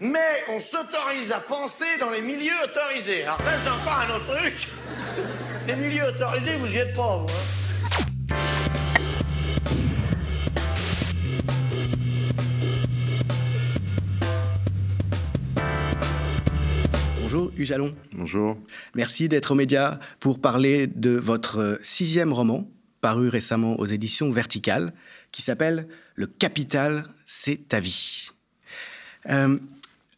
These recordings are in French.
Mais on s'autorise à penser dans les milieux autorisés. Alors ça, c'est encore un autre truc. Les milieux autorisés, vous y êtes pas, vous. hein. Bonjour Ujalon. Bonjour. Merci d'être aux médias pour parler de votre sixième roman, paru récemment aux éditions Verticales, qui s'appelle Le Capital, c'est ta vie. Euh,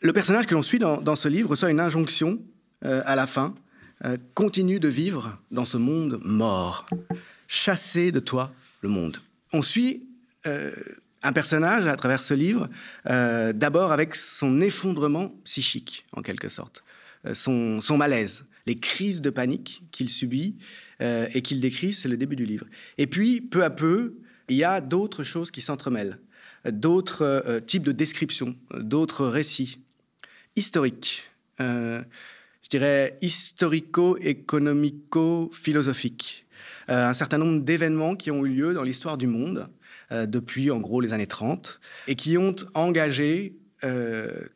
le personnage que l'on suit dans, ce livre reçoit une injonction euh, à la fin. Euh, continue de vivre dans ce monde mort. Chasser de toi le monde. On suit un personnage à travers ce livre, d'abord avec son effondrement psychique, en quelque sorte, son, malaise, les crises de panique qu'il subit et qu'il décrit, c'est le début du livre. Et puis, peu à peu, il y a d'autres choses qui s'entremêlent, d'autres euh, types de descriptions, d'autres récits historiques, euh, je dirais historico-économico-philosophiques. Euh, un certain nombre d'événements qui ont eu lieu dans l'histoire du monde depuis en gros les années 30 et qui ont engagé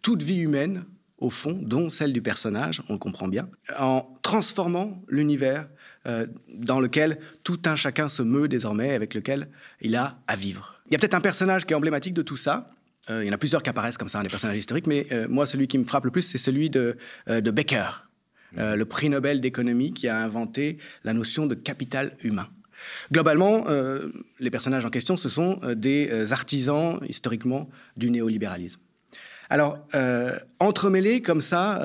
toute vie humaine au fond, dont celle du personnage, on le comprend bien, en transformant l'univers dans lequel tout un chacun se meut désormais, avec lequel il a à vivre. Il y a peut-être un personnage qui est emblématique de tout ça. Euh, il y en a plusieurs qui apparaissent comme ça, hein, des personnages historiques, mais euh, moi, celui qui me frappe le plus, c'est celui de, euh, de Becker, euh, le prix Nobel d'économie qui a inventé la notion de capital humain. Globalement, les personnages en question, ce sont des artisans historiquement du néolibéralisme. Alors, entremêler comme ça,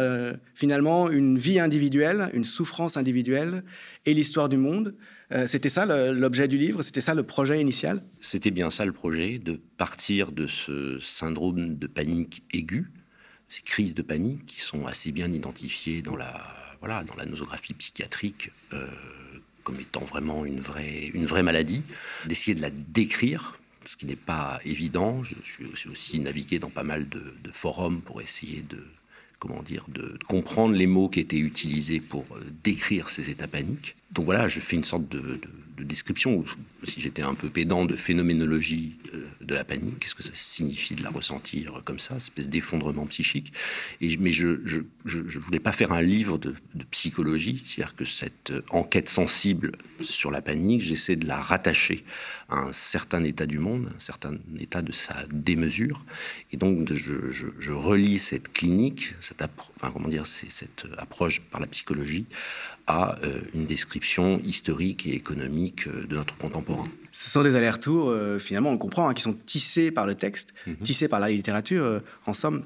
finalement, une vie individuelle, une souffrance individuelle et l'histoire du monde, euh, c'était ça l'objet du livre, c'était ça le projet initial? C'était bien ça le projet, de partir de ce syndrome de panique aiguë, ces crises de panique qui sont assez bien identifiées dans la, voilà, dans la nosographie psychiatrique euh, comme étant vraiment une vraie, une vraie maladie, d'essayer de la décrire, ce qui n'est pas évident. Je suis aussi, navigué dans pas mal de, de forums pour essayer de comment dire, de comprendre les mots qui étaient utilisés pour euh, décrire ces états paniques. Donc voilà, je fais une sorte de, de- de description, si j'étais un peu pédant, de phénoménologie euh, de la panique. Qu'est-ce que ça signifie de la ressentir comme ça, espèce d'effondrement psychique? Mais je je voulais pas faire un livre de, psychologie, c'est-à-dire que cette euh, enquête sensible sur la panique, j'essaie de la rattacher à un certain état du monde, un certain état de sa démesure. Et donc, je, je, relie cette clinique, cette, cette approche par la psychologie à euh, une description historique et économique euh, de notre contemporain. Ce sont des allers-retours, euh, finalement, on comprend, hein, qui sont tissés par le texte, tissés par la littérature, euh, en somme,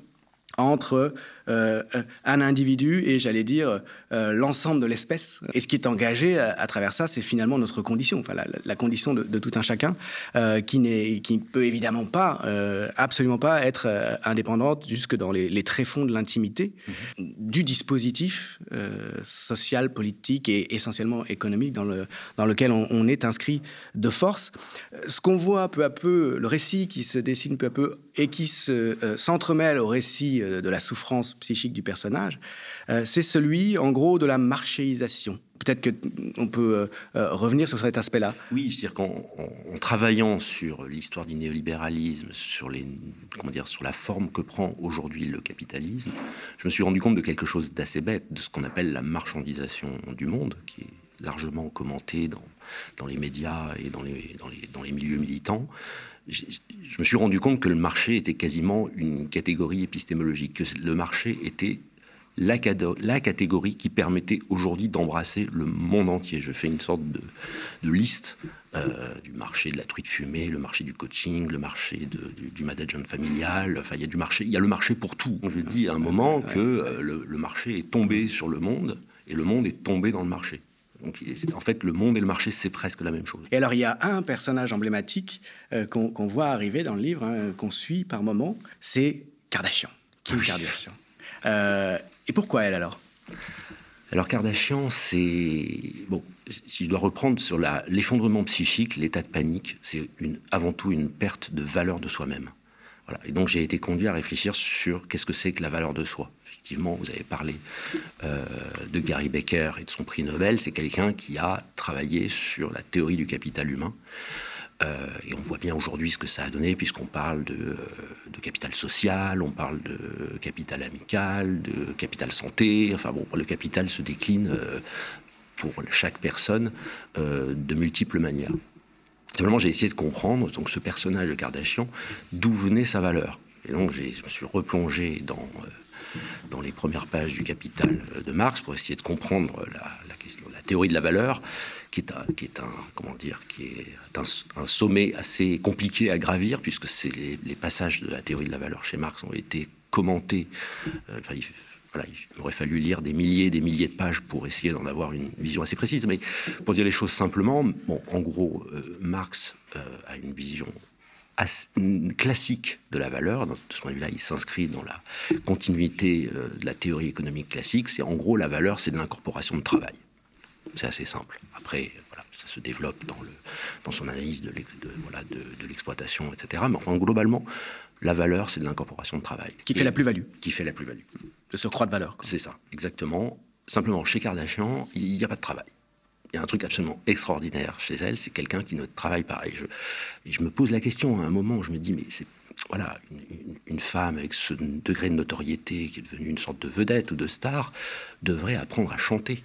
entre euh, un individu et, j'allais dire, euh, l'ensemble de l'espèce. Et ce qui est engagé à, à travers ça, c'est finalement notre condition, enfin la, la condition de, de tout un chacun, euh, qui n'est, qui ne peut évidemment pas, euh, absolument pas être euh, indépendante jusque dans les, les tréfonds de l'intimité du dispositif euh, social, politique et essentiellement économique dans, le, dans lequel on, on est inscrit de force. Euh, Ce qu'on voit peu à peu, le récit qui se dessine peu à peu et qui se, euh, s'entremêle au récit euh, de la souffrance psychique du personnage, euh, c'est celui, en gros, de la marchéisation. Peut-être qu'on peut euh, euh, revenir sur cet aspect-là. Oui, c'est-à-dire qu'en en- en travaillant sur l'histoire du néolibéralisme, sur, les, comment dire, sur la forme que prend aujourd'hui le capitalisme, je me suis rendu compte de quelque chose d'assez bête, de ce qu'on appelle la marchandisation du monde, qui est largement commenté dans, dans les médias et dans les, dans les, dans les milieux militants. Je me suis rendu compte que le marché était quasiment une catégorie épistémologique, que le marché était la, catégorie qui permettait aujourd'hui d'embrasser le monde entier. Je fais une sorte de, de liste euh, du marché de la truite fumée, le marché du coaching, le marché de- du, du management familial. Enfin, il y a du marché, il y a le marché pour tout. Je dis à un moment que euh, le, le marché est tombé sur le monde et le monde est tombé dans le marché. Donc, en fait, le monde et le marché, c'est presque la même chose. Et alors, il y a un personnage emblématique euh, qu'on voit arriver dans le livre, hein, qu'on suit par moment, c'est Kardashian, Kim Kardashian. Euh, et pourquoi elle alors? Alors Kardashian, c'est bon. Si je dois reprendre sur la- l'effondrement psychique, l'état de panique, c'est une- avant tout une perte de valeur de soi-même. Voilà. Et donc j'ai été conduit à réfléchir sur qu'est-ce que c'est que la valeur de soi. Effectivement, vous avez parlé euh, de Gary Becker et de son prix Nobel. C'est quelqu'un qui a travaillé sur la théorie du capital humain. Euh, et on voit bien aujourd'hui ce que ça a donné, puisqu'on parle de, euh, de, capital social, on parle de capital amical, de capital santé. Enfin bon, le capital se décline pour chaque personne de multiples manières. Simplement, j'ai essayé de comprendre, donc ce personnage de Kardashian, d'où venait sa valeur. Et donc, je me suis replongé dans, dans les premières pages du Capital de Marx pour essayer de comprendre la, la, question, la théorie de la valeur qui est un, qui est un comment dire, qui est un, sommet assez compliqué à gravir, puisque c'est les, passages de la théorie de la valeur chez Marx ont été commentés. Euh, il, voilà, il aurait fallu lire des milliers des milliers de pages pour essayer d'en avoir une vision assez précise. Mais pour dire les choses simplement, bon, en gros, euh, Marx euh, a une vision classique de la valeur. De ce point de vue-là, il s'inscrit dans la continuité de la théorie économique classique. C'est en gros la valeur, c'est de l'incorporation de travail. C'est assez simple. Après, voilà, ça se développe dans, le, dans son analyse de, l'exploitation, etc. Mais enfin, globalement, la valeur, c'est de l'incorporation de travail. Qui fait la plus-value. Qui fait la plus-value. De surcroît de valeur. C'est ça, exactement. Simplement, chez Kardashian, il n'y a pas de travail. Il y a un truc absolument extraordinaire chez elle, c'est quelqu'un qui ne travaille pas. Et je, me pose la question à un moment, où je me dis, mais c'est voilà, une, femme avec ce degré de notoriété qui est devenue une sorte de vedette ou de star devrait apprendre à chanter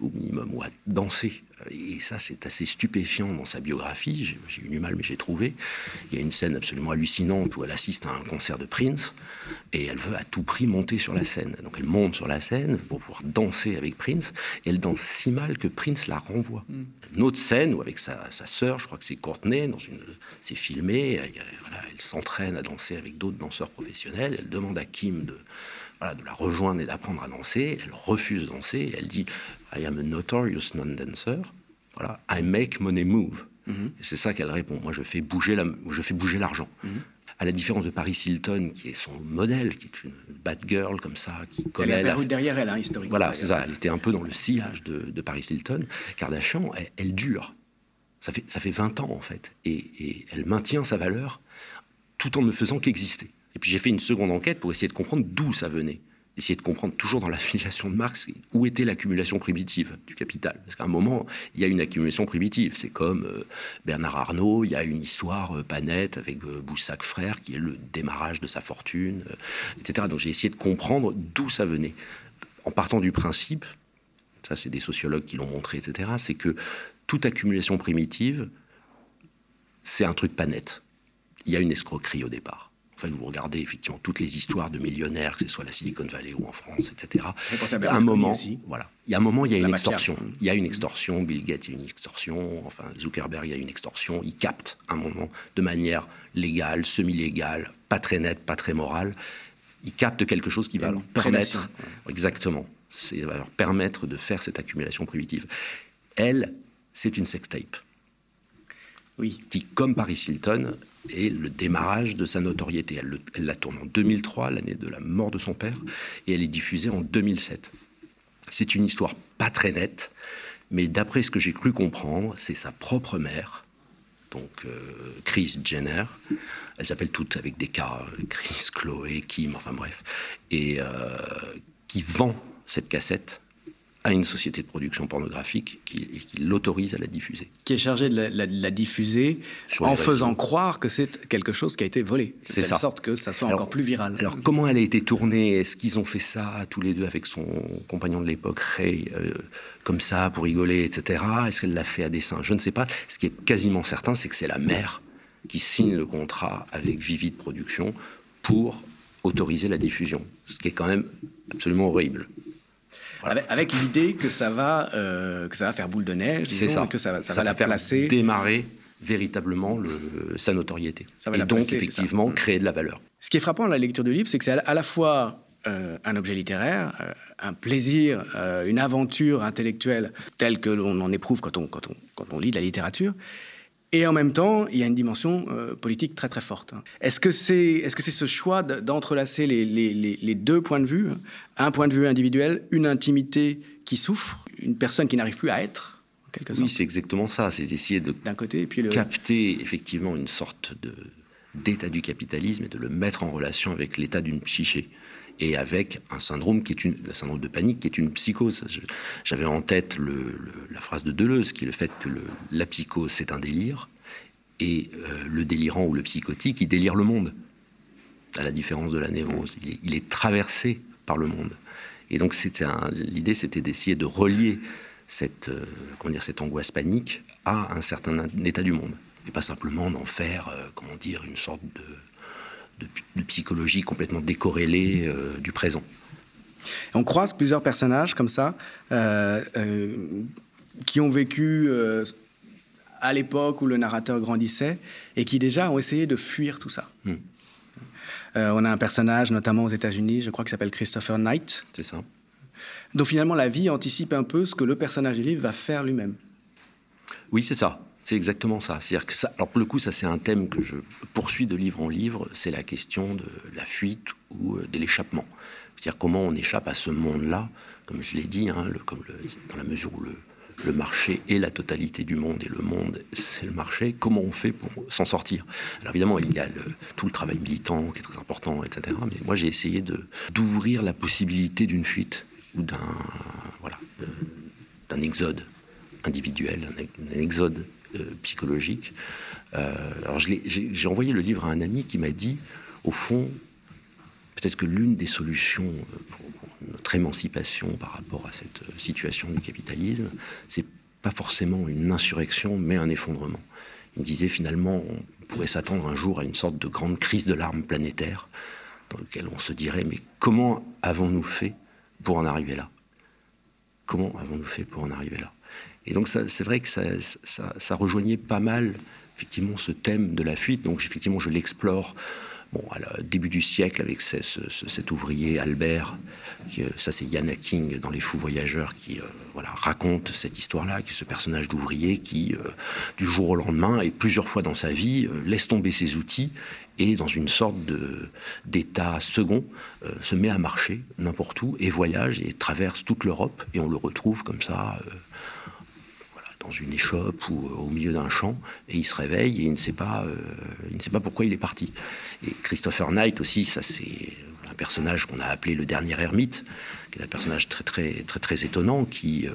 au minimum, ou à danser. Et ça, c'est assez stupéfiant dans sa biographie. J'ai eu du mal, mais j'ai trouvé. Il y a une scène absolument hallucinante où elle assiste à un concert de Prince et elle veut à tout prix monter sur la scène. Donc elle monte sur la scène pour pouvoir danser avec Prince et elle danse si mal que Prince la renvoie. Mm. Une autre scène où avec sa, sa sœur, je crois que c'est Courtney, dans une, c'est filmé, elle, elle s'entraîne à danser avec d'autres danseurs professionnels. Elle demande à Kim de de la rejoindre et d'apprendre à danser. Elle refuse de danser. Elle dit I am a notorious non-dancer. Voilà, I make money move. Mhm. C'est ça qu'elle répond. Moi, je fais bouger la, je fais bouger l'argent. Mhm. À la différence de Paris Hilton, qui est son modèle, qui est une bad girl comme ça, qui connaît. Elle est derrière elle, hein, historiquement. Voilà, c'est ça. Elle était un peu dans le sillage de, Paris Hilton. Kardashian, elle, elle, dure. Ça fait, ça fait 20 ans, en fait. Et, et elle maintient sa valeur tout en ne faisant qu'exister. Et puis j'ai fait une seconde enquête pour essayer de comprendre d'où ça venait. Essayer de comprendre toujours dans l'affiliation de Marx où était l'accumulation primitive du capital. Parce qu'à un moment, il y a une accumulation primitive. C'est comme euh, Bernard Arnault, il y a une histoire euh, pas nette avec euh, Boussac frère qui est le démarrage de sa fortune, etc. Donc j'ai essayé de comprendre d'où ça venait. En partant du principe, ça c'est des sociologues qui l'ont montré, etc., c'est que toute accumulation primitive, c'est un truc pas net. Il y a une escroquerie au départ vous regardez effectivement toutes les histoires de millionnaires, que ce soit la Silicon Valley ou en France, etc. À un moment, voilà, il y a un moment, il y a une extorsion. Il y a une extorsion. Bill Gates, il y a une extorsion. Enfin, Zuckerberg, il y a une extorsion. Il capte un moment de manière légale, semi-légale, pas très nette, pas très morale. Il capte quelque chose qui va leur permettre, exactement, c'est va leur permettre de faire cette accumulation primitive. Elle, c'est une sextape. Qui, comme Paris Hilton, et le démarrage de sa notoriété. Elle, la tourne en 2003, l'année de la mort de son père, et elle est diffusée en 2007. C'est une histoire pas très nette, mais d'après ce que j'ai cru comprendre, c'est sa propre mère, donc euh, Chris Jenner. Elles s'appellent toutes avec des cas, Chris, Chloé, Kim, enfin bref, et euh, qui vend cette cassette à une société de production pornographique qui, l'autorise à la diffuser. Qui est chargée de la, diffuser en faisant croire que c'est quelque chose qui a été volé. C'est ça. De sorte que ça soit encore plus viral. Alors comment elle a été tournée? Est-ce qu'ils ont fait ça tous les deux avec son compagnon de l'époque, Ray, euh, comme ça, pour rigoler, etc. Est-ce qu'elle l'a fait à dessein? Je ne sais pas. Ce qui est quasiment certain, c'est que c'est la mère qui signe le contrat avec Vivid Production pour autoriser la diffusion. Ce qui est quand même absolument horrible. Avec, l'idée que ça va euh, que ça va faire boule de neige, ça. que ça, va la faire placer démarrer véritablement le, sa notoriété. et donc effectivement mm. créer de la valeur. Ce qui est frappant dans la lecture du livre, c'est que c'est à la fois euh, un objet littéraire, euh, un plaisir, une aventure intellectuelle telle que l'on en éprouve quand on, quand, on, quand on lit de la littérature, et en même temps, il y a une dimension euh, politique très très forte. Est-ce que c'est est -ce c'est ce choix d'entrelacer les, les, les, deux points de vue, un point de vue individuel, une intimité qui souffre, une personne qui n'arrive plus à être en quelque sorte? Oui, c'est exactement ça. C'est d'essayer de côté, et puis le... capter effectivement une sorte d'état du capitalisme et de le mettre en relation avec l'état d'une psyché et avec un syndrome qui est une, syndrome de panique qui est une psychose. J'avais en tête la phrase de Deleuze qui est le fait que la psychose c'est un délire Et le délirant ou le psychotique, il délire le monde, à la différence de la névrose. Il est, traversé par le monde. Et donc l'idée, c'était d'essayer de relier cette, comment dire, cette angoisse panique à un certain état du monde. Et pas simplement d'en faire, comment dire, une sorte de, de, psychologie complètement décorrélée du présent. On croise plusieurs personnages comme ça, euh, euh, qui ont vécu euh, à l'époque où le narrateur grandissait et qui déjà ont essayé de fuir tout ça. Hmm. on a un personnage, notamment aux États-Unis, je crois, qui s'appelle Christopher Knight. C'est ça. Donc finalement, la vie anticipe un peu ce que le personnage du livre va faire lui-même. Oui, c'est ça. C'est exactement ça. C'est-à-dire que. Alors pour le coup, ça c'est un thème que je poursuis de livre en livre. C'est la question de la fuite ou de l'échappement. C'est-à-dire comment on échappe à ce monde-là, comme je l'ai dit, hein, comme dans la mesure où le, marché est la totalité du monde et le monde c'est le marché, comment on fait pour s'en sortir? Alors évidemment, il y a tout le travail militant qui est très important, etc. Mais moi j'ai essayé d'ouvrir la possibilité d'une fuite ou d'un voilà, d'un exode individuel, un, exode euh, psychologique. Euh, j'ai envoyé le livre à un ami qui m'a dit, au fond, peut-être que l'une des solutions euh, pour notre émancipation par rapport à cette euh, situation du capitalisme, c'est pas forcément une insurrection, mais un effondrement. Il me disait finalement, on pourrait s'attendre un jour à une sorte de grande crise de larmes planétaire, dans laquelle on se dirait, mais comment avons-nous fait pour en arriver là? Comment avons-nous fait pour en arriver là? Et donc c'est vrai que ça, rejoignait pas mal, effectivement, ce thème de la fuite. Donc effectivement, je l'explore bon, à début du siècle, avec cet ouvrier Albert, euh, ça c'est Yann King dans Les Fous Voyageurs, qui euh, voilà, raconte cette histoire-là, qui est ce personnage d'ouvrier qui, euh, du jour au lendemain, et plusieurs fois dans sa vie, laisse tomber ses outils et dans une sorte d'état second, se met à marcher n'importe où et voyage et traverse toute l'Europe, et on le retrouve comme ça dans une échoppe ou au milieu d'un champ, et il se réveille et il ne sait pas, euh, il ne sait pas pourquoi il est parti. Et Christopher Knight aussi, ça c'est un personnage qu'on a appelé le dernier ermite, qui est un personnage très très très très étonnant qui euh,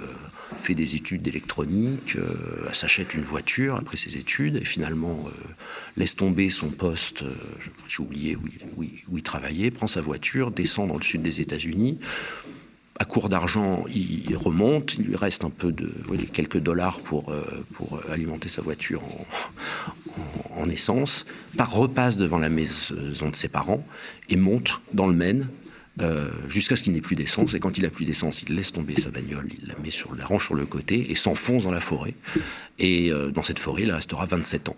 fait des études d'électronique, euh, s'achète une voiture après ses études et finalement laisse tomber son poste, j'ai oublié où il travaillait, prend sa voiture, descend dans le sud des États-Unis à court d'argent, il remonte, il lui reste un peu de quelques dollars pour, euh, pour alimenter sa voiture en, en, essence, repasse devant la maison de ses parents et monte dans le Maine euh, jusqu'à ce qu'il n'ait plus d'essence. Et quand il a plus d'essence, il laisse tomber sa bagnole, il la met sur la range sur le côté et s'enfonce dans la forêt. Et euh, dans cette forêt, il restera 27 ans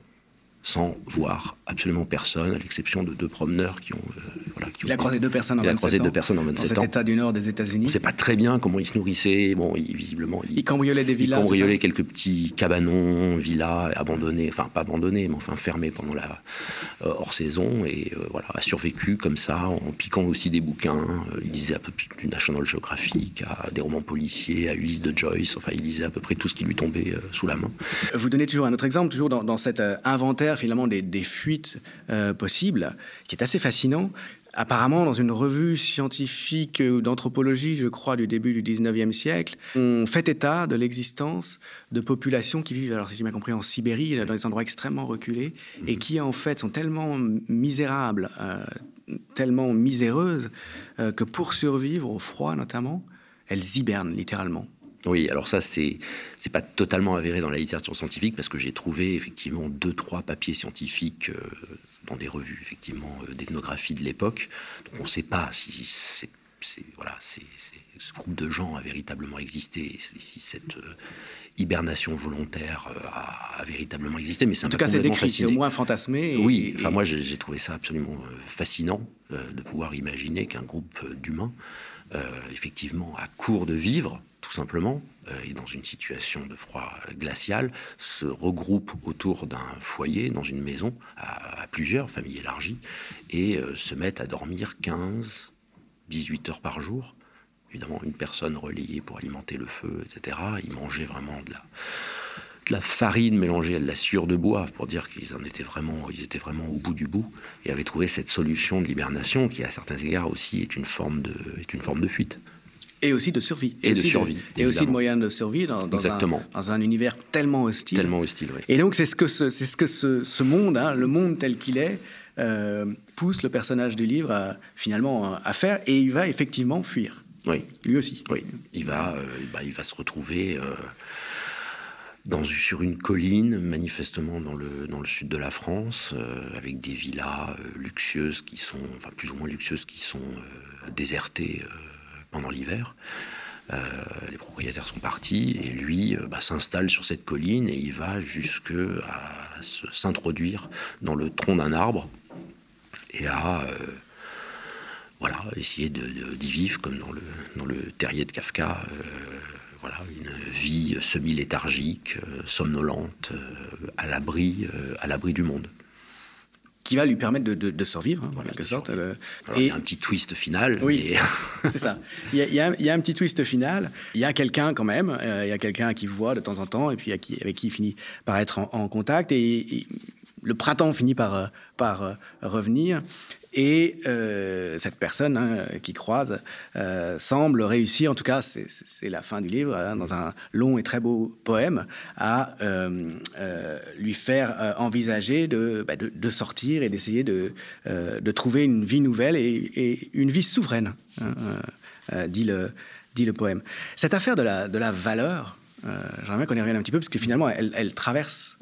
sans voir absolument personne, à l'exception de deux promeneurs qui ont. Euh, voilà, qui il a croisé deux personnes en 27 ans. Il a croisé deux personnes en 27 dans cet état du nord des États-Unis. On ne sait pas très bien comment ils se nourrissaient. Bon, il, visiblement. Il, il cambriolait des villas. Il cambriolait quelques petits cabanons, villas abandonnés, enfin pas abandonnés, mais enfin fermés pendant la euh, hors saison. Et euh, voilà, a survécu comme ça, en piquant aussi des bouquins. il lisait un peu du National Geographic, à des romans policiers, à Ulysse de Joyce. Enfin, il lisait à peu près tout ce qui lui tombait sous la main. Vous donnez toujours un autre exemple, toujours dans, dans cet inventaire finalement des, des fuites euh, possibles, qui est assez fascinant. Apparemment, dans une revue scientifique d'anthropologie, je crois, du début du 19e siècle, on fait état de l'existence de populations qui vivent, alors si j'ai bien compris, en Sibérie, dans des endroits extrêmement reculés, et qui en fait sont tellement misérables, euh, tellement miséreuses, euh, que pour survivre au froid notamment, elles hibernent littéralement. Oui, alors ça, c'est c'est pas totalement avéré dans la littérature scientifique parce que j'ai trouvé effectivement deux, trois papiers scientifiques euh, dans des revues effectivement euh, d'ethnographie de l'époque. Donc on ne sait pas si c'est voilà, c'est ce groupe de gens a véritablement existé, si cette euh, hibernation volontaire a, véritablement existé. Mais en tout cas, c'est décrit, c'est au moins fantasmé. oui, enfin moi j'ai trouvé ça absolument fascinant de pouvoir imaginer qu'un groupe d'humains, effectivement, à court de vivre, tout simplement, euh, et dans une situation de froid glacial, se regroupent autour d'un foyer, dans une maison, à, plusieurs, familles élargies, et euh, se mettent à dormir 15, 18 heures par jour. Évidemment, une personne relayée pour alimenter le feu, etc. Ils mangeaient vraiment de la, farine mélangée à de la sueur de bois, pour dire qu'ils en étaient vraiment, ils étaient vraiment au bout du bout, et avaient trouvé cette solution de l'hibernation qui, à certains égards aussi, est une forme de fuite. Et aussi de survie. Et, de survie. et aussi de moyens de survie dans, dans, un, dans, un, univers tellement hostile. Tellement hostile, oui. Et donc, c'est ce que ce, ce, que ce, ce monde, hein, le monde tel qu'il est, euh, pousse le personnage du livre à, finalement à faire. Et il va effectivement fuir. Oui. Lui aussi. Oui. Il va, euh, bah, il va se retrouver. Euh, dans, sur une colline, manifestement dans le, dans le sud de la France, avec des villas luxueuses qui sont, enfin plus ou moins luxueuses, qui sont désertées pendant l'hiver. les propriétaires sont partis et lui bah, s'installe sur cette colline et il va jusque à s'introduire dans le tronc d'un arbre et à voilà essayer d'y vivre comme dans le, dans le terrier de Kafka voilà, une vie semi-léthargique, euh, somnolente, euh, à l'abri, euh, à l'abri du monde qui va lui permettre de, survivre, hein, en quelque sorte. et... Il y a un petit twist final. Oui, c'est ça. Il y, a, un petit twist final. Il y a quelqu'un quand même, il y a quelqu'un qui voit de temps en temps, et puis avec qui, il finit par être en, contact. Et, le printemps finit par, par revenir. Et euh, cette personne hein, qui croise euh, semble réussir, en tout cas c'est la fin du livre, hein, dans un long et très beau poème, à euh, lui faire envisager bah, de, sortir et d'essayer de, trouver une vie nouvelle et, une vie souveraine, hein, dit, le, poème. Cette affaire de la, valeur, j'aimerais qu'on y revienne un petit peu, parce que finalement elle, traverse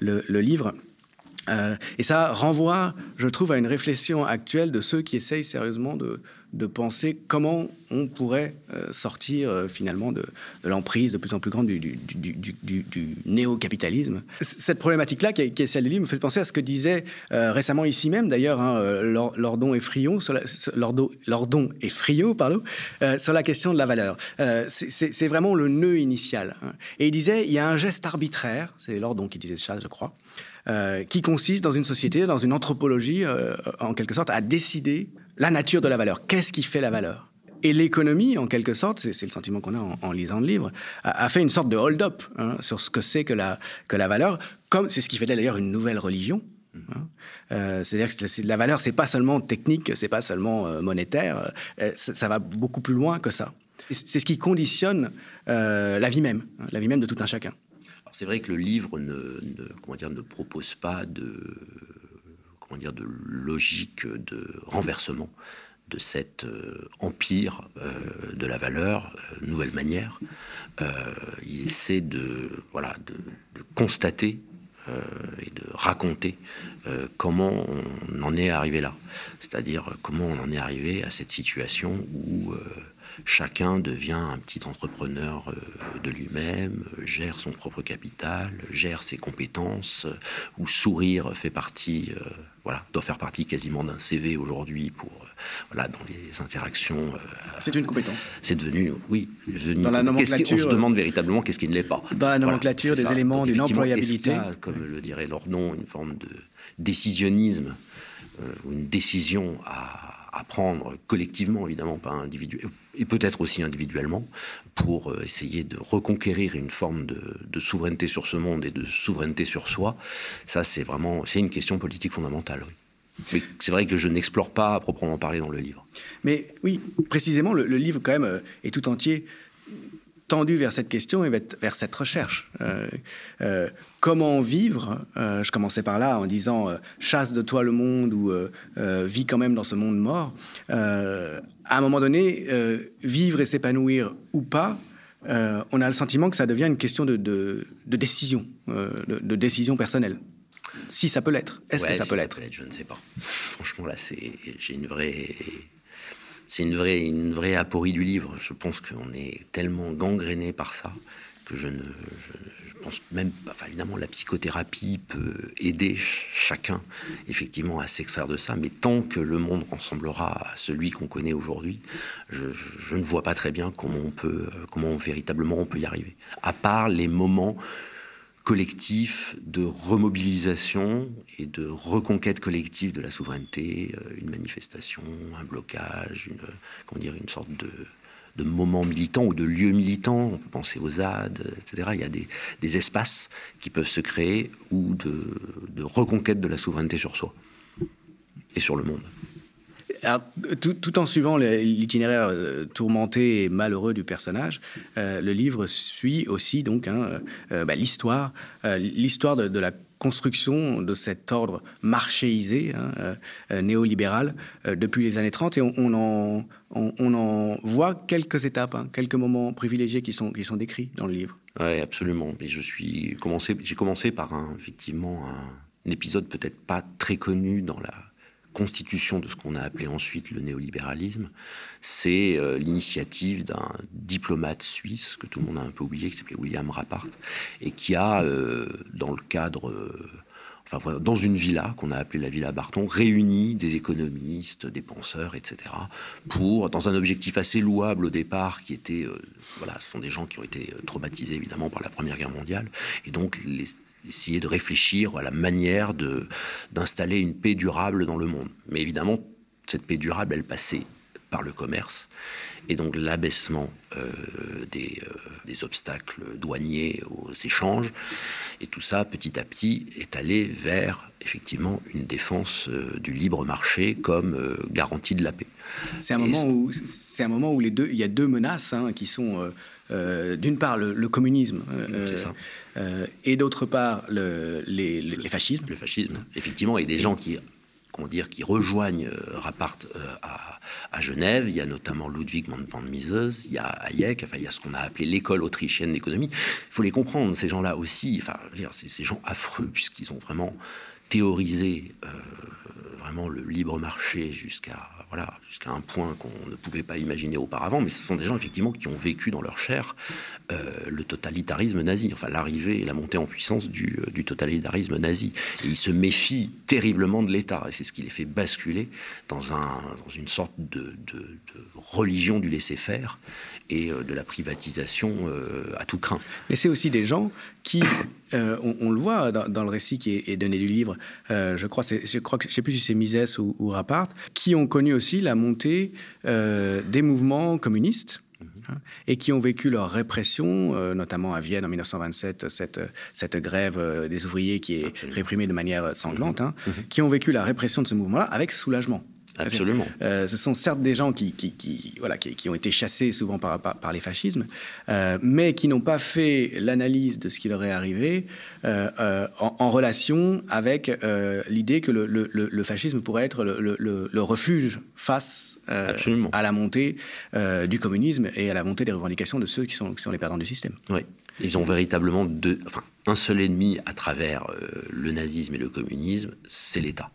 le livre. Euh, et ça renvoie, je trouve, à une réflexion actuelle de ceux qui essayent sérieusement de, de penser comment on pourrait euh, sortir euh, finalement de, de l'emprise de plus en plus grande du, du, du, néo-capitalisme. Cette problématique-là, qui, est celle du livre, me fait penser à ce que disait récemment ici même, d'ailleurs, hein, Lordon et Friot, sur la, et sur la question de la valeur. c'est vraiment le nœud initial. Hein. Et il disait, il y a un geste arbitraire, c'est Lordon qui disait ça, je crois, euh, qui consiste dans une société, dans une anthropologie, euh, en quelque sorte, à décider la nature de la valeur. Qu'est-ce qui fait la valeur? Et l'économie, en quelque sorte, c'est le sentiment qu'on a en, lisant le livre, a, fait une sorte de hold-up hein, sur ce que c'est que la, que la valeur, comme c'est ce qui fait d'ailleurs une nouvelle religion. Hein. Euh, c'est-à-dire que la valeur, c'est pas seulement technique, c'est pas seulement monétaire, ça, va beaucoup plus loin que ça. C'est ce qui conditionne la vie même, hein, la vie même de tout un chacun c'est vrai que le livre ne, propose pas de, comment dire, de logique de renversement de cet euh, empire euh, de la valeur, euh, nouvelle manière. il essaie de, de, constater et de raconter comment on en est arrivé là. C'est-à-dire comment on en est arrivé à cette situation où chacun devient un petit entrepreneur euh, de lui-même, gère son propre capital, gère ses compétences, euh, où sourire fait partie, euh, voilà, doit faire partie quasiment d'un CV aujourd'hui pour, voilà, dans les interactions. c'est une compétence. C'est devenu, oui, dans la nomenclature, on se demande véritablement qu'est-ce qui ne l'est pas. Dans la nomenclature des éléments d'une employabilité. comme le dirait leur nom, une forme de décisionnisme ou une décision à à prendre collectivement, évidemment, pas individuellement, et peut-être aussi individuellement, pour euh, essayer de reconquérir une forme de, souveraineté sur ce monde et de souveraineté sur soi, ça c'est vraiment c'est une question politique fondamentale. Mais c'est vrai que je n'explore pas à proprement parler dans le livre. Mais oui, précisément, le, livre quand même euh, est tout entier tendu vers cette question et vers cette recherche. Euh, euh, comment vivre euh, Je commençais par là en disant chasse de toi le monde ou vis quand même dans ce monde mort. à un moment donné, vivre et s'épanouir ou pas, on a le sentiment que ça devient une question de, de, décision, de, décision personnelle. Si ça peut l'être. Est-ce que ça peut l'être? Je ne sais pas. Franchement, là, j'ai une vraie c'est une vraie, aporie du livre. Je pense qu'on est tellement gangréné par ça que je ne. Pense même, enfin, évidemment, la psychothérapie peut aider chacun, effectivement, à s'extraire de ça, mais tant que le monde ressemblera à celui qu'on connaît aujourd'hui, je, je, ne vois pas très bien comment on peut, comment véritablement on peut y arriver. À part les moments collectif de remobilisation et de reconquête collective de la souveraineté, euh, une manifestation, un blocage, une, comment dire, une sorte de, de moment militant ou de lieu militant. On peut penser aux ZAD, etc. Il y a des, des espaces qui peuvent se créer ou de, de reconquête de la souveraineté sur soi et sur le monde. Tout, en suivant l'itinéraire euh, tourmenté et malheureux du personnage, euh, le livre suit aussi donc hein, bah, l'histoire, l'histoire de, la construction de cet ordre marchéisé, hein, néolibéral, depuis les années 30. Et on, en, voit quelques étapes, hein, quelques moments privilégiés qui sont, décrits dans le livre. Oui, absolument. Et je suis commencé, j'ai commencé par effectivement un épisode peut-être pas très connu dans la constitution de ce qu'on a appelé ensuite le néolibéralisme, c'est euh, l'initiative d'un diplomate suisse que tout le monde a un peu oublié, qui s'appelait William Rappart, et qui a, euh, dans le cadre, euh, enfin dans une villa qu'on a appelée la villa Barton, réuni des économistes, des penseurs, etc., pour, dans un objectif assez louable au départ, qui était, voilà, ce sont des gens qui ont été traumatisés évidemment par la Première Guerre mondiale, et donc les essayer de réfléchir à la manière d'installer une paix durable dans le monde. Mais évidemment, cette paix durable, elle passait par le commerce. Et donc l'abaissement euh, des, euh, des, obstacles douaniers aux échanges, et tout ça, petit à petit, est allé vers effectivement une défense euh, du libre marché comme garantie de la paix. C'est un, moment où, un moment où les deux, il y a deux menaces hein, qui sont d'une part le, communisme, et d'autre part le, les, les, fascismes. Le fascisme, effectivement, et des gens qui comment dire, qui rejoignent euh, Rappart euh, à, à, Genève. Il y a notamment Ludwig von Mises, il y a Hayek, enfin, il y a ce qu'on a appelé l'école autrichienne d'économie. Il faut les comprendre, ces gens-là aussi. Enfin, c'est ces gens affreux, puisqu'ils ont vraiment théorisé euh, vraiment le libre marché jusqu'à voilà, jusqu'à un point qu'on ne pouvait pas imaginer auparavant, mais ce sont des gens effectivement qui ont vécu dans leur chair euh, le totalitarisme nazi, enfin l'arrivée et la montée en puissance du, euh, du totalitarisme nazi. Et ils se méfient terriblement de l'État, et c'est ce qui les fait basculer dans, un, dans une sorte de, de, religion du laisser-faire et euh, de la privatisation à tout craint. Mais c'est aussi des gens qui, on, le voit dans, le récit qui est, donné du livre, je crois, je crois que je sais plus si c'est Mises ou, ou Rapart, qui ont connu aussi la montée des mouvements communistes Hein, et qui ont vécu leur répression, euh, notamment à Vienne en 1927, cette, cette grève euh, des ouvriers qui est réprimée de manière sanglante, hein, mhm. Mhm. qui ont vécu la répression de ce mouvement-là avec soulagement. Absolument. Euh, ce sont certes des gens qui, qui, voilà, qui, ont été chassés souvent par, par, les fascismes, euh, mais qui n'ont pas fait l'analyse de ce qui leur est arrivé euh, en, relation avec l'idée que le, le, fascisme pourrait être le, refuge face à la montée du communisme et à la montée des revendications de ceux qui sont, qui sont les perdants du système. Oui. Ils ont véritablement deux, enfin, un seul ennemi à travers le nazisme et le communisme, c'est l'État.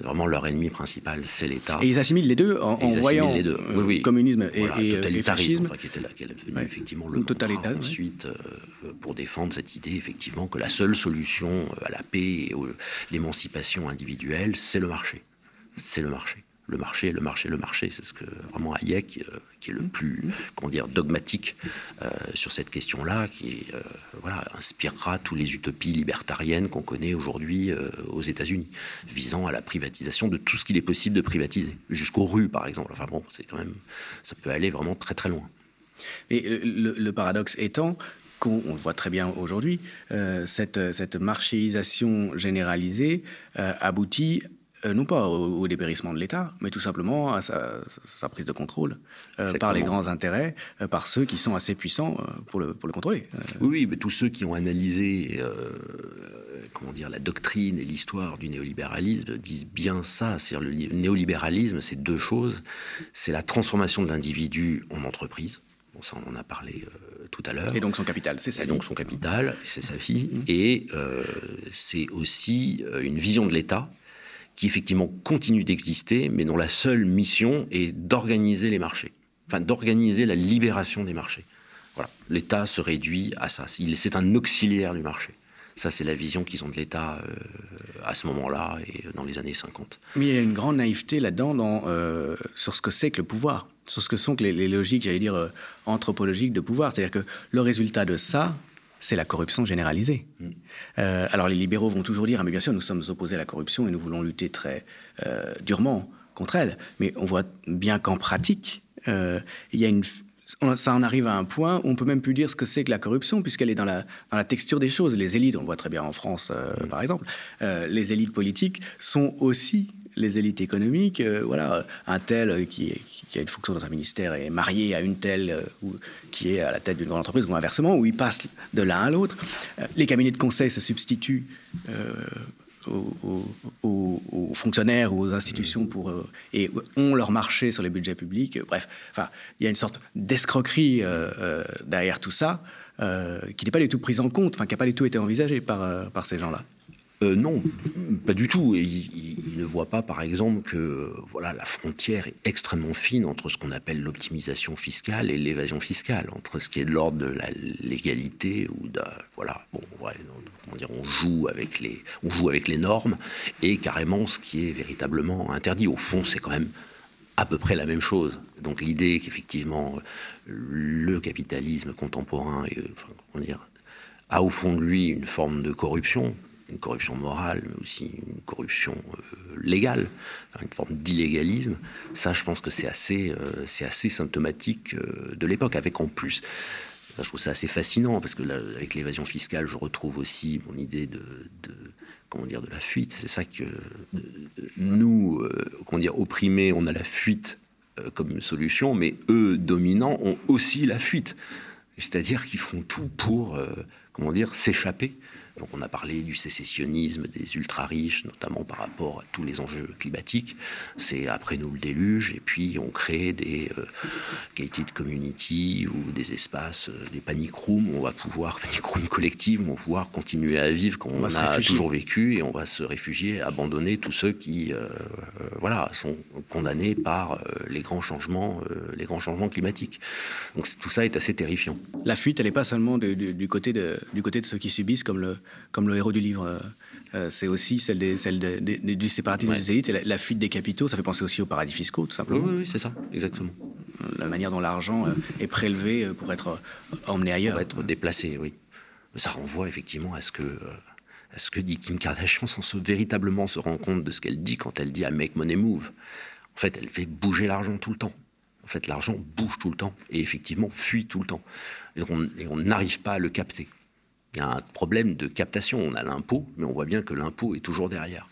Vraiment, leur ennemi principal, c'est l'État. Et ils assimilent les deux en, voyant les deux. Oui, oui. communisme et, voilà, et, totalitarisme, qui était, là, qui est devenu effectivement le totalitarisme ensuite euh, pour défendre cette idée effectivement que la seule solution euh, à la paix et à l'émancipation individuelle, c'est le marché. C'est le marché le marché, le marché, le marché. C'est ce que vraiment Hayek, euh, qui est le plus, comment dire, dogmatique euh, sur cette question-là, qui euh, voilà, inspirera tous les utopies libertariennes qu'on connaît aujourd'hui aux États-Unis, visant à la privatisation de tout ce qu'il est possible de privatiser, jusqu'aux rues, par exemple. Enfin bon, c'est quand même, ça peut aller vraiment très très loin. Et le, paradoxe étant qu'on voit très bien aujourd'hui, cette, cette marchéisation généralisée aboutit non pas au, dépérissement de l'État, mais tout simplement à sa, prise de contrôle euh, par les grands intérêts, euh, par ceux qui sont assez puissants pour le, pour le contrôler. Oui, oui, mais tous ceux qui ont analysé comment dire, la doctrine et l'histoire du néolibéralisme disent bien ça. C'est le néolibéralisme, c'est deux choses. C'est la transformation de l'individu en entreprise. Bon, ça, on en a parlé tout à l'heure. Et donc son capital, c'est ça. Et donc son capital, c'est sa fille. Mmh. Et c'est aussi une vision de l'État qui effectivement continue d'exister, mais dont la seule mission est d'organiser les marchés, enfin d'organiser la libération des marchés. L'État se réduit à ça. C'est un auxiliaire du marché. Ça, c'est la vision qu'ils ont de l'État euh, à ce moment-là et dans les années 50. Mais il y a une grande naïveté là-dedans euh, sur ce que c'est que le pouvoir, sur ce que sont les, les logiques, j'allais dire, euh, anthropologiques de pouvoir. C'est-à-dire que le résultat de ça, c'est la corruption généralisée. Mm. Euh, alors les libéraux vont toujours dire, ah, mais bien sûr, nous sommes opposés à la corruption et nous voulons lutter très euh, durement contre elle. Mais on voit bien qu'en pratique, euh, il y a une, ça en arrive à un point où on peut même plus dire ce que c'est que la corruption, puisqu'elle est dans la, dans la, texture des choses. Les élites, on le voit très bien en France, mm. par exemple, les élites politiques sont aussi les élites économiques. Euh, voilà, un tel qui, qui, a une fonction dans un ministère est marié à une telle ou, qui est à la tête d'une grande entreprise, ou inversement, où il passe de l'un à l'autre. les cabinets de conseil se substituent aux, fonctionnaires ou aux institutions pour, euh, et ont leur marché sur les budgets publics. Bref, il y a une sorte d'escroquerie euh, euh, derrière tout ça qui n'est pas du tout prise en compte, qui n'a pas du tout été envisagée par, par ces gens-là. Euh, non, pas du tout. il, ne voit pas, par exemple, que voilà, la frontière est extrêmement fine entre ce qu'on appelle l'optimisation fiscale et l'évasion fiscale, entre ce qui est de l'ordre de la légalité ou de voilà, bon, comment dire, on joue avec les, on joue avec les normes et carrément ce qui est véritablement interdit. Au fond, c'est quand même à peu près la même chose. Donc l'idée qu'effectivement le capitalisme contemporain, a au fond de lui une forme de corruption une corruption morale, mais aussi une corruption euh, légale, une forme d'illégalisme. Ça, je pense que c'est assez, euh, assez symptomatique euh, de l'époque, avec en plus. je trouve ça assez fascinant parce que avec l'évasion fiscale, je retrouve aussi mon idée de, comment dire de la fuite. C'est ça que nous, comment dire, opprimés, on a la fuite comme solution, mais eux, dominants, ont aussi la fuite. C'est-à-dire qu'ils font tout pour, comment dire, s'échapper donc on a parlé du sécessionnisme des ultra-riches, notamment par rapport à tous les enjeux climatiques. C'est après nous le déluge, et puis on crée des euh, gated community ou des espaces, euh, des panic rooms, où on va pouvoir, panic rooms collectives, où on va pouvoir continuer à vivre comme on, a toujours vécu, et on va se réfugier, abandonner tous ceux qui euh, voilà, sont condamnés par les, grands changements, les grands changements climatiques. Donc tout ça est assez terrifiant. La fuite, elle n'est pas seulement du, côté de, du côté de ceux qui subissent, comme le, comme le héros du livre. Euh, euh, c'est aussi celle, des, celle du séparatisme des élites et la, fuite des capitaux. Ça fait penser aussi aux paradis fiscaux, tout simplement. Oui, oui, c'est ça, exactement. La manière dont l'argent euh, est prélevé pour être emmené ailleurs. Pour être déplacé, oui. Ça renvoie effectivement à ce que, à ce que dit Kim Kardashian sans se, véritablement se rendre compte de ce qu'elle dit quand elle dit à make money move. En fait, elle fait bouger l'argent tout le temps. En fait, l'argent bouge tout le temps et effectivement fuit tout le temps. Et on n'arrive pas à le capter. Il y a un problème de captation. On a l'impôt, mais on voit bien que l'impôt est toujours derrière.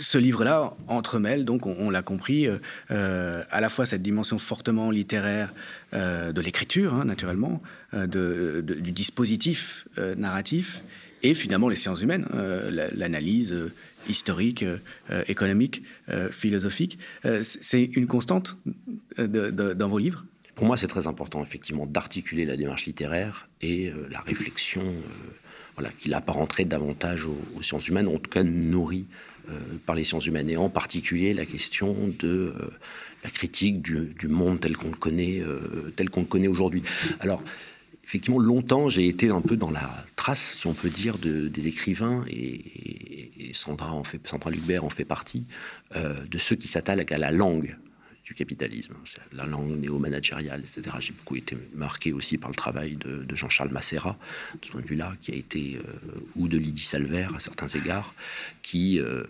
Ce livre-là entremêle, donc on, l'a compris, euh, euh, à la fois cette dimension fortement littéraire euh, de l'écriture, hein, naturellement, du dispositif narratif, et finalement les sciences humaines, l'analyse historique, économique, philosophique. C'est une constante dans vos livres? Pour moi, c'est très important, effectivement, d'articuler la démarche littéraire et euh, la réflexion euh, voilà, qui l'apparenterait davantage aux, sciences humaines, en tout cas nourrie euh, par les sciences humaines, et en particulier la question de la critique du, monde tel qu'on le connaît, tel qu'on connaît aujourd'hui. Alors, effectivement, longtemps, j'ai été un peu dans la trace, si on peut dire, de, des écrivains, et, Sandra, en fait, Sandra Lubert en fait partie, de ceux qui s'attaquent à la langue capitalisme, la langue néo-managériale, etc. J'ai beaucoup été marqué aussi par le travail de, Jean-Charles Macera, de ce point de vue-là, qui a été, euh, ou de Lydie Salver à certains égards, qui euh,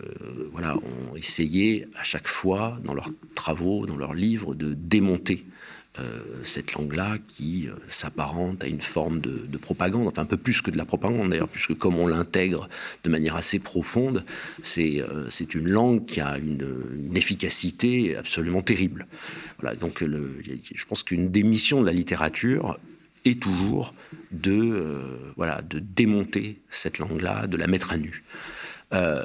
voilà, ont essayé à chaque fois, dans leurs travaux, dans leurs livres, de démonter cette langue-là qui euh, s'apparente à une forme de, propagande, enfin un peu plus que de la propagande d'ailleurs, puisque comme on l'intègre de manière assez profonde, c'est euh, une langue qui a une, efficacité absolument terrible. Voilà, donc je pense qu'une des missions de la littérature est toujours de, voilà, de démonter cette langue-là, de la mettre à nu.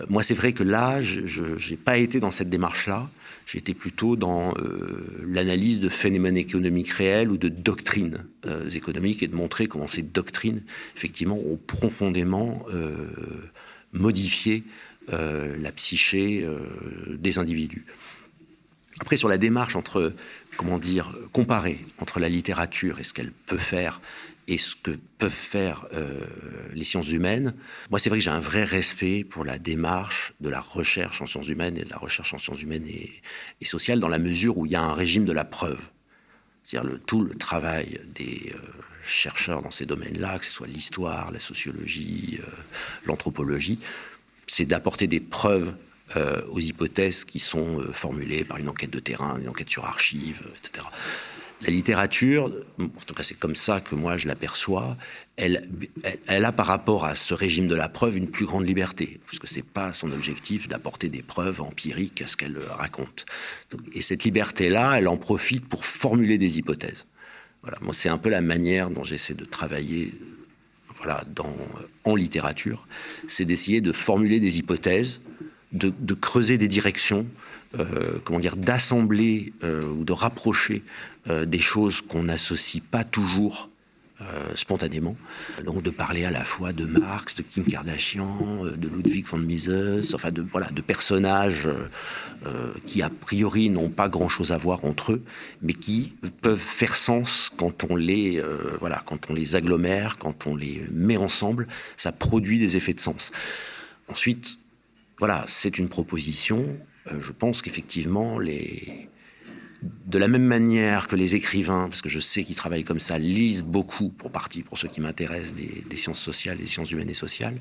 moi, c'est vrai que là, je n'ai pas été dans cette démarche-là. J'étais plutôt dans euh, l'analyse de phénomènes économiques réels ou de doctrines euh, économiques et de montrer comment ces doctrines, effectivement, ont profondément euh, modifié la psyché des individus. Après, sur la démarche entre, comment dire, comparer entre la littérature et ce qu'elle peut faire et ce que peuvent faire euh, les sciences humaines. Moi, c'est vrai que j'ai un vrai respect pour la démarche de la recherche en sciences humaines et de la recherche en sciences humaines et, sociales, dans la mesure où il y a un régime de la preuve. C'est-à-dire tout le travail des euh, chercheurs dans ces domaines-là, que ce soit l'histoire, la sociologie, euh, l'anthropologie, c'est d'apporter des preuves aux hypothèses qui sont formulées par une enquête de terrain, une enquête sur archives, etc. la littérature, en tout cas c'est comme ça que moi je l'aperçois, elle, elle, a par rapport à ce régime de la preuve une plus grande liberté, parce que c'est pas son objectif d'apporter des preuves empiriques à ce qu'elle raconte. Et cette liberté-là, elle en profite pour formuler des hypothèses. Voilà, moi c'est un peu la manière dont j'essaie de travailler voilà, dans, en littérature, c'est d'essayer de formuler des hypothèses, de, de creuser des directions, euh, comment dire, d'assembler euh, ou de rapprocher euh, des choses qu'on n'associe pas toujours spontanément. Donc de parler à la fois de Marx, de Kim Kardashian, de Ludwig von Mises, enfin de, voilà, de personnages qui a priori n'ont pas grand-chose à voir entre eux, mais qui peuvent faire sens quand on les, voilà, quand on les agglomère, quand on les met ensemble, ça produit des effets de sens. Ensuite, voilà, c'est une proposition. Euh, je pense qu'effectivement, les... de la même manière que les écrivains, parce que je sais qu'ils travaillent comme ça, lisent beaucoup, pour partie, pour ceux qui m'intéressent, des, sciences sociales, des sciences humaines et sociales,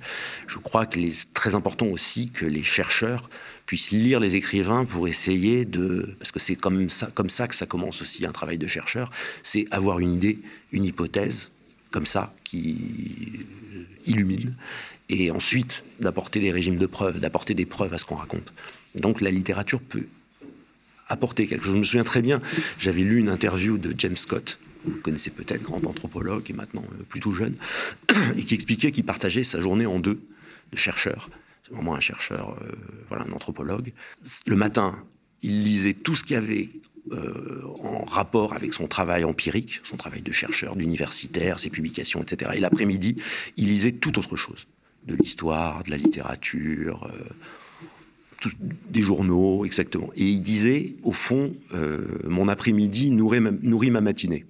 je crois qu'il est très important aussi que les chercheurs puissent lire les écrivains pour essayer de... Parce que c'est comme ça, comme ça que ça commence aussi un travail de chercheur, c'est avoir une idée, une hypothèse, comme ça, qui illumine, et ensuite d'apporter des régimes de preuves, d'apporter des preuves à ce qu'on raconte. Donc la littérature peut apporter quelque chose. Je me souviens très bien, j'avais lu une interview de James Scott, vous connaissez peut-être, grand anthropologue et maintenant euh, plutôt jeune, et qui expliquait qu'il partageait sa journée en deux de chercheurs. C'est vraiment un chercheur, euh, voilà, un anthropologue. Le matin, il lisait tout ce qu'il y avait euh, en rapport avec son travail empirique, son travail de chercheur, d'universitaire, ses publications, etc. Et l'après-midi, il lisait tout autre chose, de l'histoire, de la littérature des journaux, exactement. Et il disait, au fond, euh, mon après-midi nourrit ma, matinée.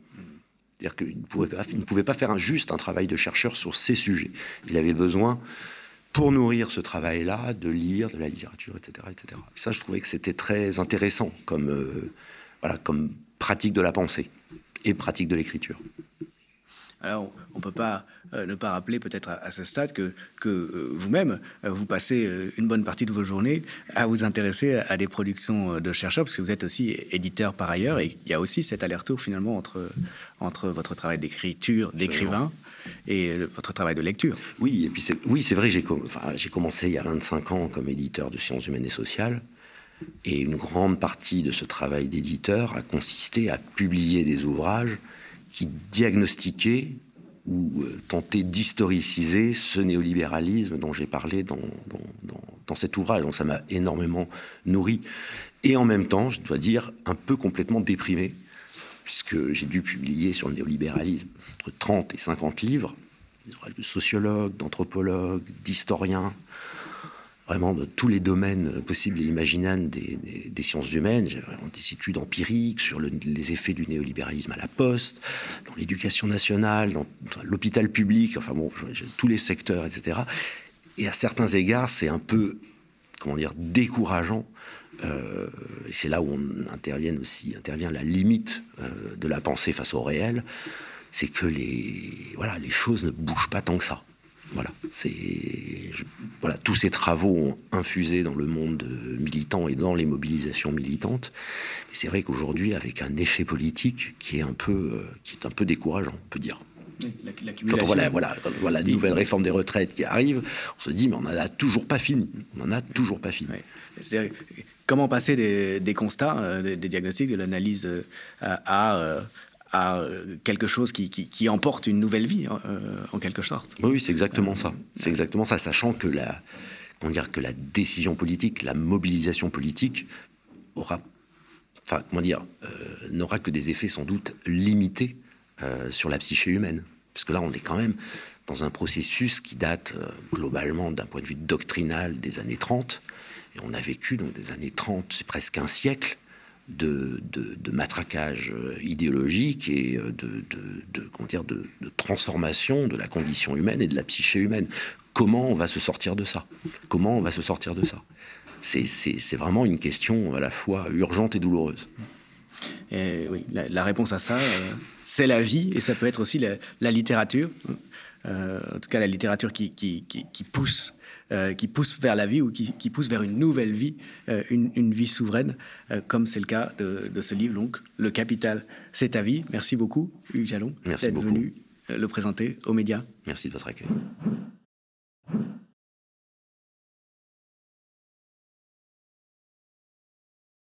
C'est-à-dire qu'il ne, pouvait pas, ne pouvait pas faire un, juste un travail de chercheur sur ces sujets. Il avait besoin, pour nourrir ce travail-là, de lire de la littérature, etc. etc. Et ça, je trouvais que c'était très intéressant comme, euh, voilà, comme pratique de la pensée et pratique de l'écriture. Alors, on ne peut pas euh, ne pas rappeler peut-être à, ce stade que, que euh, vous-même, euh, vous passez une bonne partie de vos journées à vous intéresser à, des productions de chercheurs, parce que vous êtes aussi éditeur par ailleurs, et il y a aussi cet aller-retour finalement entre, entre votre travail d'écriture, d'écrivain, et votre travail de lecture. Oui, et puis c'est, oui, c'est vrai, j'ai, enfin, j'ai commencé il y a 25 ans comme éditeur de sciences humaines et sociales. Et une grande partie de ce travail d'éditeur a consisté à publier des ouvrages qui diagnostiquait ou euh, tenter d'historiciser ce néolibéralisme dont j'ai parlé dans, dans, cet ouvrage. Donc ça m'a énormément nourri. Et en même temps, je dois dire, un peu complètement déprimé, puisque j'ai dû publier sur le néolibéralisme entre 30 et 50 livres, de sociologues, d'anthropologues, d'historiens, vraiment de tous les domaines possibles et imaginables des, sciences humaines. J'ai vraiment des études empiriques sur les effets du néolibéralisme à la poste, dans l'éducation nationale, dans, l'hôpital public, enfin bon, tous les secteurs, etc. Et à certains égards, c'est un peu, comment dire, décourageant. Euh, et c'est là où on intervient aussi, intervient la limite euh, de la pensée face au réel, c'est que les, voilà, les choses ne bougent pas tant que ça. Voilà, tous ces travaux ont infusé dans le monde militant et dans les mobilisations militantes. Et c'est vrai qu'aujourd'hui, avec un effet politique qui est un peu, euh, qui est un peu décourageant, on peut dire. Quand on voit voilà, voilà, la nouvelle réforme des retraites qui arrive, on se dit mais on n'en a toujours pas fini. On n'en a toujours pas fini. Comment passer des, constats, euh, des, diagnostics, de l'analyse euh, à, à euh, quelque chose qui, qui, emporte une nouvelle vie, hein, euh, en quelque sorte. Oui, c'est exactement ça. C'est exactement ça, sachant que la, dire, que la décision politique, la mobilisation politique aura, enfin, comment dire, euh, n'aura que des effets sans doute limités sur la psyché humaine. Parce que là, on est quand même dans un processus qui date globalement d'un point de vue doctrinal des années 30. Et on a vécu donc des années 30, c'est presque un siècle de, matraquage idéologique et de, dire, de, transformation de la condition humaine et de la psyché humaine. Comment on va se sortir de ça? Comment on va se sortir de ça? C'est vraiment une question à la fois urgente et douloureuse. Et oui, la, réponse à ça, euh, c'est la vie, et ça peut être aussi la, littérature. en tout cas la littérature qui, qui, pousse, qui pousse vers la vie ou qui, pousse vers une nouvelle vie, une, une, vie souveraine, comme c'est le cas de, de, ce livre, donc Le Capital, c'est ta vie. Merci beaucoup, Hugues Jalon, d'être venu le présenter aux médias. Merci de votre accueil.